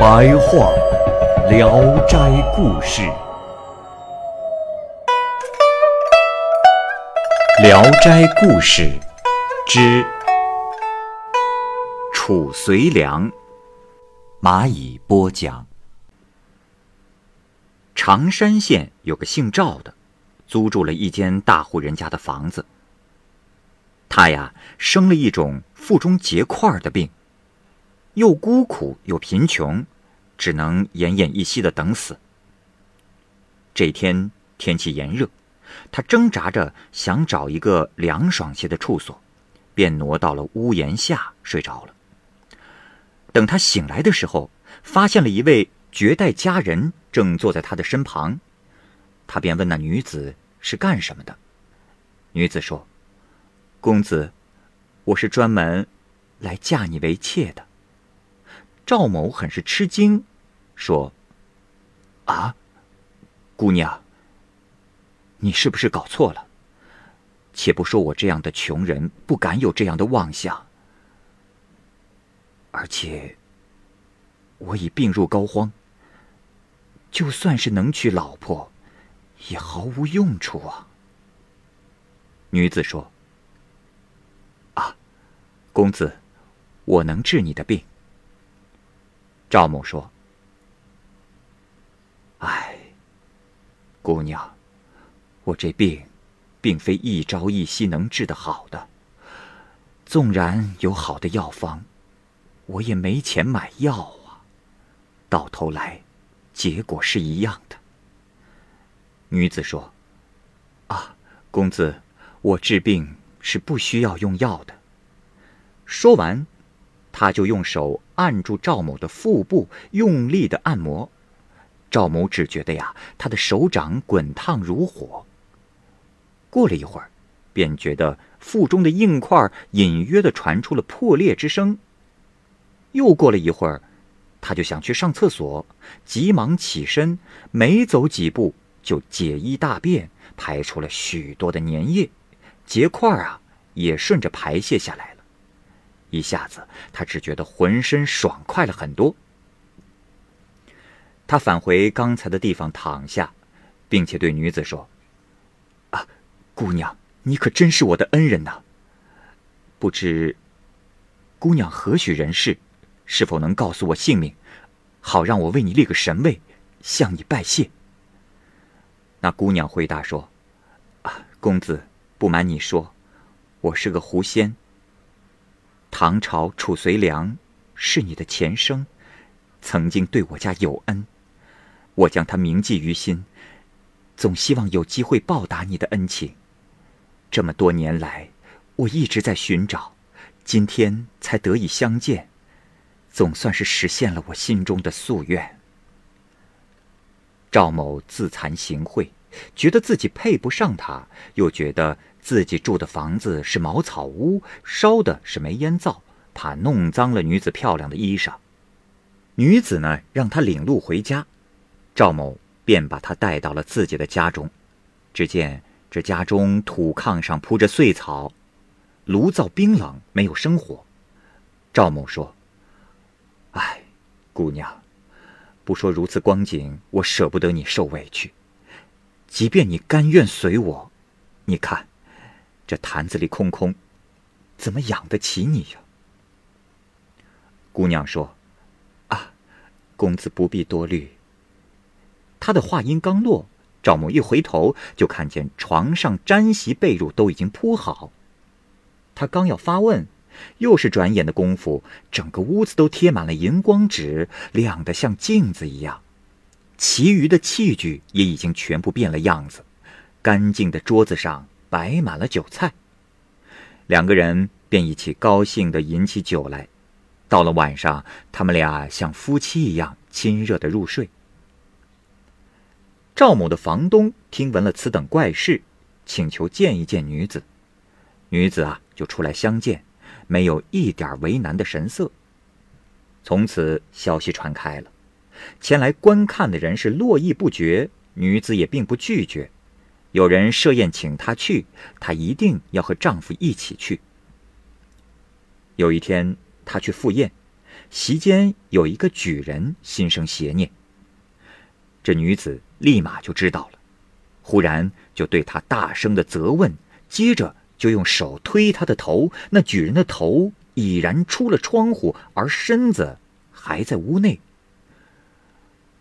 白话《聊斋故事》，《聊斋故事》之楚遂良，蚂蚁播讲。常山县有个姓赵的，租住了一间大户人家的房子。他呀生了一种腹中结块的病，又孤苦又贫穷，只能奄奄一息的等死。这天天气炎热，他挣扎着想找一个凉爽些的处所，便挪到了屋檐下睡着了。等他醒来的时候，发现了一位。绝代佳人正坐在他的身旁，他便问那女子是干什么的。女子说：“公子，我是专门来嫁你为妾的。”赵某很是吃惊，说：“啊，姑娘，你是不是搞错了？且不说我这样的穷人不敢有这样的妄想，而且我已病入膏肓。”就算是能娶老婆，也毫无用处啊。女子说：“啊，公子，我能治你的病。”赵某说：“哎，姑娘，我这病，并非一朝一夕能治得好的。纵然有好的药方，我也没钱买药啊。到头来。”结果是一样的。女子说：“啊，公子，我治病是不需要用药的。”说完，他就用手按住赵某的腹部，用力的按摩。赵某只觉得呀，他的手掌滚烫如火。过了一会儿，便觉得腹中的硬块隐约的传出了破裂之声。又过了一会儿。他就想去上厕所，急忙起身，没走几步就解衣大便，排出了许多的粘液，结块啊也顺着排泄下来了。一下子，他只觉得浑身爽快了很多。他返回刚才的地方躺下，并且对女子说：“啊，姑娘，你可真是我的恩人呐！不知姑娘何许人士？”是否能告诉我姓名，好让我为你立个神位，向你拜谢？那姑娘回答说：“啊，公子，不瞒你说，我是个狐仙。唐朝褚遂良是你的前生，曾经对我家有恩，我将他铭记于心，总希望有机会报答你的恩情。这么多年来，我一直在寻找，今天才得以相见。”总算是实现了我心中的夙愿。赵某自惭形秽，觉得自己配不上他，又觉得自己住的房子是茅草屋，烧的是煤烟灶，怕弄脏了女子漂亮的衣裳。女子呢，让他领路回家，赵某便把他带到了自己的家中。只见这家中土炕上铺着碎草，炉灶冰冷，没有生火。赵某说。哎，姑娘，不说如此光景，我舍不得你受委屈。即便你甘愿随我，你看，这坛子里空空，怎么养得起你呀？姑娘说：“啊，公子不必多虑。”他的话音刚落，赵某一回头就看见床上毡席被褥都已经铺好，他刚要发问。又是转眼的功夫，整个屋子都贴满了荧光纸，亮得像镜子一样。其余的器具也已经全部变了样子，干净的桌子上摆满了酒菜。两个人便一起高兴地饮起酒来。到了晚上，他们俩像夫妻一样亲热的入睡。赵某的房东听闻了此等怪事，请求见一见女子。女子啊，就出来相见，没有一点为难的神色。从此消息传开了，前来观看的人是络绎不绝，女子也并不拒绝。有人设宴请她去，她一定要和丈夫一起去。有一天。他去赴宴，席间有一个举人心生邪念。这女子立马就知道了，忽然就对他大声的责问，接着就用手推他的头。那举人的头已然出了窗户，而身子还在屋内。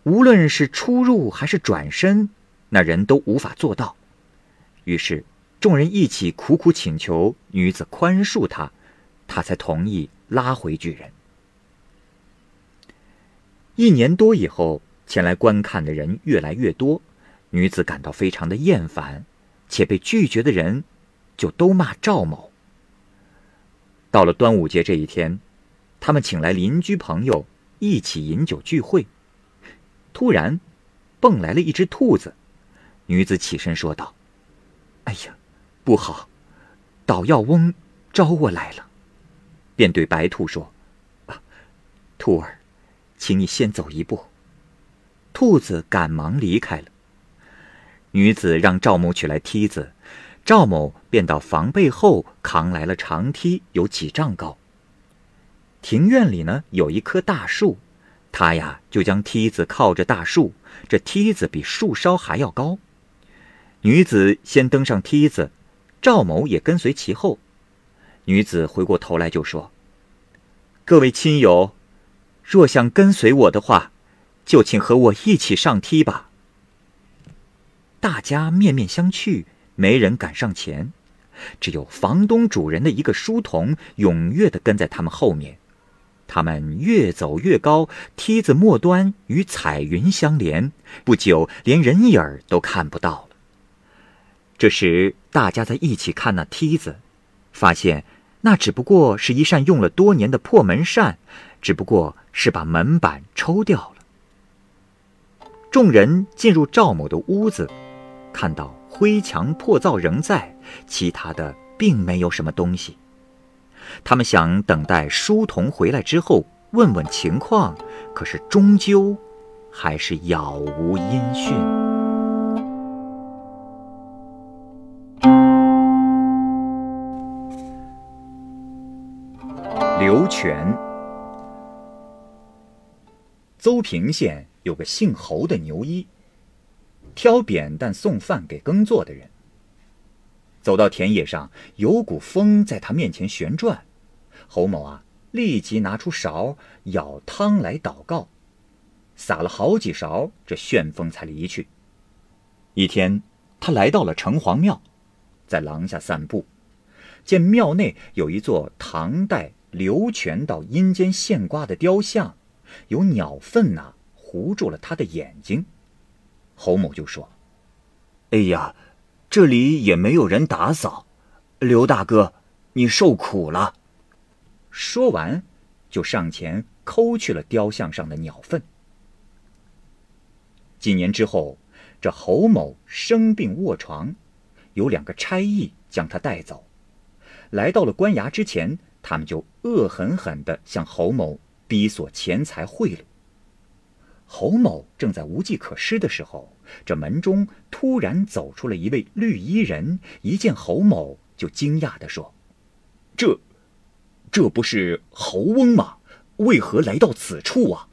无论是出入还是转身，那人都无法做到。于是众人一起苦苦请求女子宽恕他，他才同意。拉回巨人。一年多以后，前来观看的人越来越多，女子感到非常的厌烦，且被拒绝的人就都骂赵某。到了端午节这一天，他们请来邻居朋友一起饮酒聚会，突然蹦来了一只兔子，女子起身说道：“哎呀，不好，捣药翁招我来了。”便对白兔说：“啊，兔儿，请你先走一步。”兔子赶忙离开了。女子让赵某取来梯子，赵某便到房背后扛来了长梯，有几丈高。庭院里呢有一棵大树，他呀就将梯子靠着大树，这梯子比树梢还要高。女子先登上梯子，赵某也跟随其后。女子回过头来就说：“各位亲友，若想跟随我的话，就请和我一起上梯吧。”大家面面相觑，没人敢上前，只有房东主人的一个书童踊跃地跟在他们后面。他们越走越高，梯子末端与彩云相连，不久连人影儿都看不到。这时，大家在一起看那梯子，发现。那只不过是一扇用了多年的破门扇，只不过是把门板抽掉了。众人进入赵某的屋子，看到灰墙破灶仍在，其他的并没有什么东西。他们想等待书童回来之后问问情况，可是终究还是杳无音讯。刘全，邹平县有个姓侯的牛医，挑扁担送饭给耕作的人。走到田野上，有股风在他面前旋转，侯某啊，立即拿出勺舀汤来祷告，撒了好几勺，这旋风才离去。一天，他来到了城隍庙，在廊下散步，见庙内有一座唐代。刘全到阴间现挂的雕像，有鸟粪呐糊住了他的眼睛。侯某就说：“哎呀，这里也没有人打扫，刘大哥，你受苦了。”说完，就上前抠去了雕像上的鸟粪。几年之后，这侯某生病卧床，有两个差役将他带走，来到了官衙之前。他们就恶狠狠地向侯某逼索钱财贿赂。侯某正在无计可施的时候，这门中突然走出了一位绿衣人，一见侯某就惊讶地说：“这，这不是侯翁吗？为何来到此处啊？”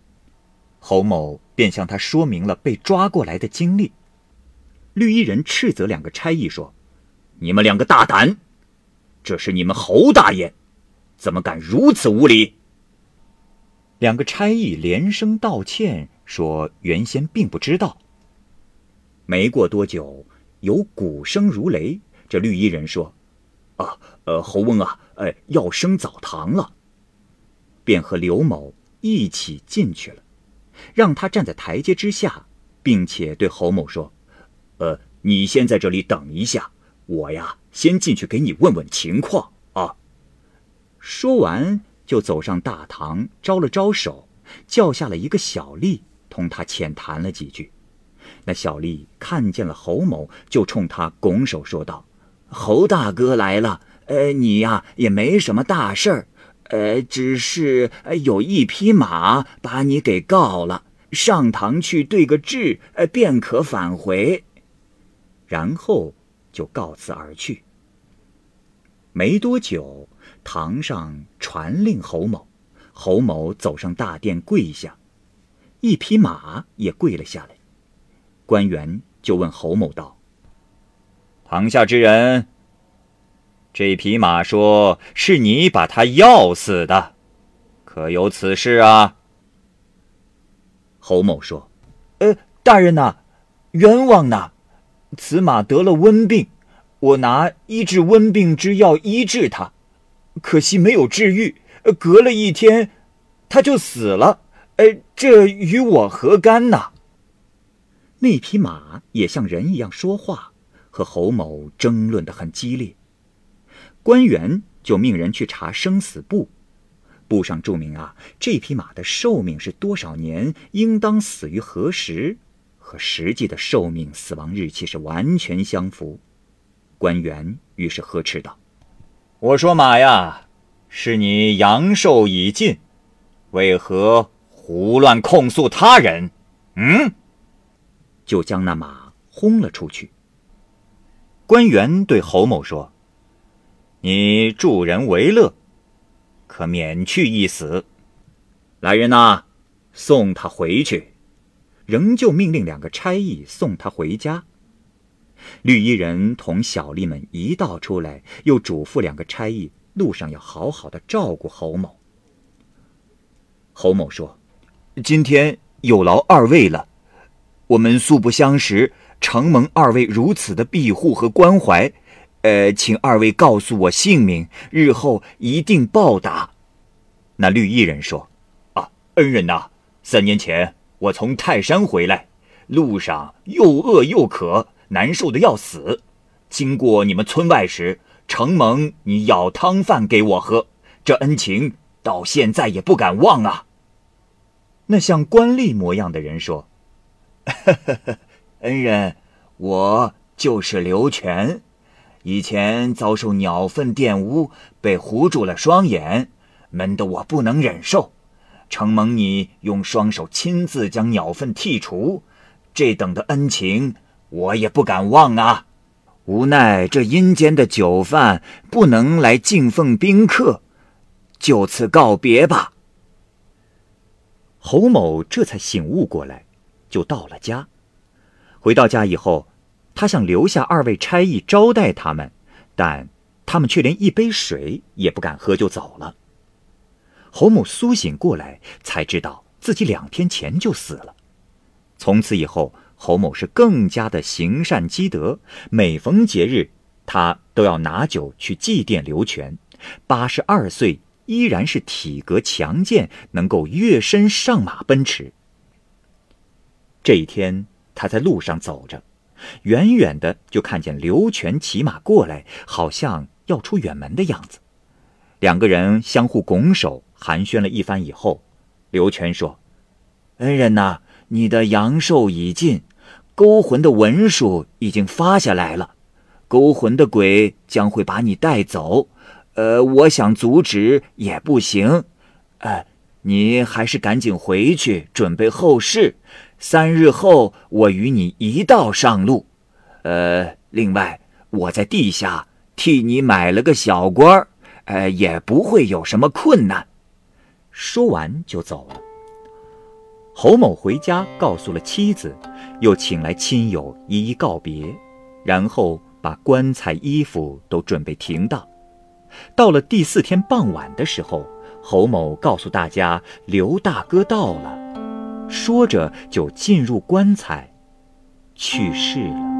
侯某便向他说明了被抓过来的经历。绿衣人斥责两个差役说：“你们两个大胆！这是你们侯大爷！”怎么敢如此无礼？两个差役连声道歉，说原先并不知道。没过多久，有鼓声如雷。这绿衣人说：“啊，呃，侯翁啊，呃，要升澡堂了。”便和刘某一起进去了，让他站在台阶之下，并且对侯某说：“呃，你先在这里等一下，我呀，先进去给你问问情况。”说完，就走上大堂，招了招手，叫下了一个小吏，同他浅谈了几句。那小吏看见了侯某，就冲他拱手说道：“侯大哥来了，呃，你呀也没什么大事儿，呃，只是有一匹马把你给告了，上堂去对个质，呃，便可返回。”然后就告辞而去。没多久。堂上传令侯某，侯某走上大殿跪下，一匹马也跪了下来。官员就问侯某道：“堂下之人，这匹马说是你把他要死的，可有此事啊？”侯某说：“呃，大人呐，冤枉呐！此马得了瘟病，我拿医治瘟病之药医治他。”可惜没有治愈，隔了一天，他就死了。哎，这与我何干呢？那匹马也像人一样说话，和侯某争论的很激烈。官员就命人去查生死簿，簿上注明啊，这匹马的寿命是多少年，应当死于何时，和实际的寿命死亡日期是完全相符。官员于是呵斥道。我说马呀，是你阳寿已尽，为何胡乱控诉他人？嗯，就将那马轰了出去。官员对侯某说：“你助人为乐，可免去一死。来人呐，送他回去。”仍旧命令两个差役送他回家。绿衣人同小吏们一道出来，又嘱咐两个差役，路上要好好的照顾侯某。侯某说：“今天有劳二位了，我们素不相识，承蒙二位如此的庇护和关怀，呃，请二位告诉我姓名，日后一定报答。”那绿衣人说：“啊，恩人呐，三年前我从泰山回来，路上又饿又渴。”难受的要死，经过你们村外时，承蒙你舀汤饭给我喝，这恩情到现在也不敢忘啊。那像官吏模样的人说：“ 恩人，我就是刘全，以前遭受鸟粪玷污，被糊住了双眼，闷得我不能忍受，承蒙你用双手亲自将鸟粪剔除，这等的恩情。”我也不敢忘啊，无奈这阴间的酒饭不能来敬奉宾客，就此告别吧。侯某这才醒悟过来，就到了家。回到家以后，他想留下二位差役招待他们，但他们却连一杯水也不敢喝就走了。侯某苏醒过来，才知道自己两天前就死了。从此以后。侯某是更加的行善积德，每逢节日，他都要拿酒去祭奠刘全。八十二岁依然是体格强健，能够跃身上马奔驰。这一天，他在路上走着，远远的就看见刘全骑马过来，好像要出远门的样子。两个人相互拱手寒暄了一番以后，刘全说：“恩人呐。”你的阳寿已尽，勾魂的文书已经发下来了，勾魂的鬼将会把你带走。呃，我想阻止也不行。呃，你还是赶紧回去准备后事。三日后，我与你一道上路。呃，另外，我在地下替你买了个小官儿呃，也不会有什么困难。说完就走了。侯某回家告诉了妻子，又请来亲友一一告别，然后把棺材、衣服都准备停当。到了第四天傍晚的时候，侯某告诉大家：“刘大哥到了。”说着就进入棺材，去世了。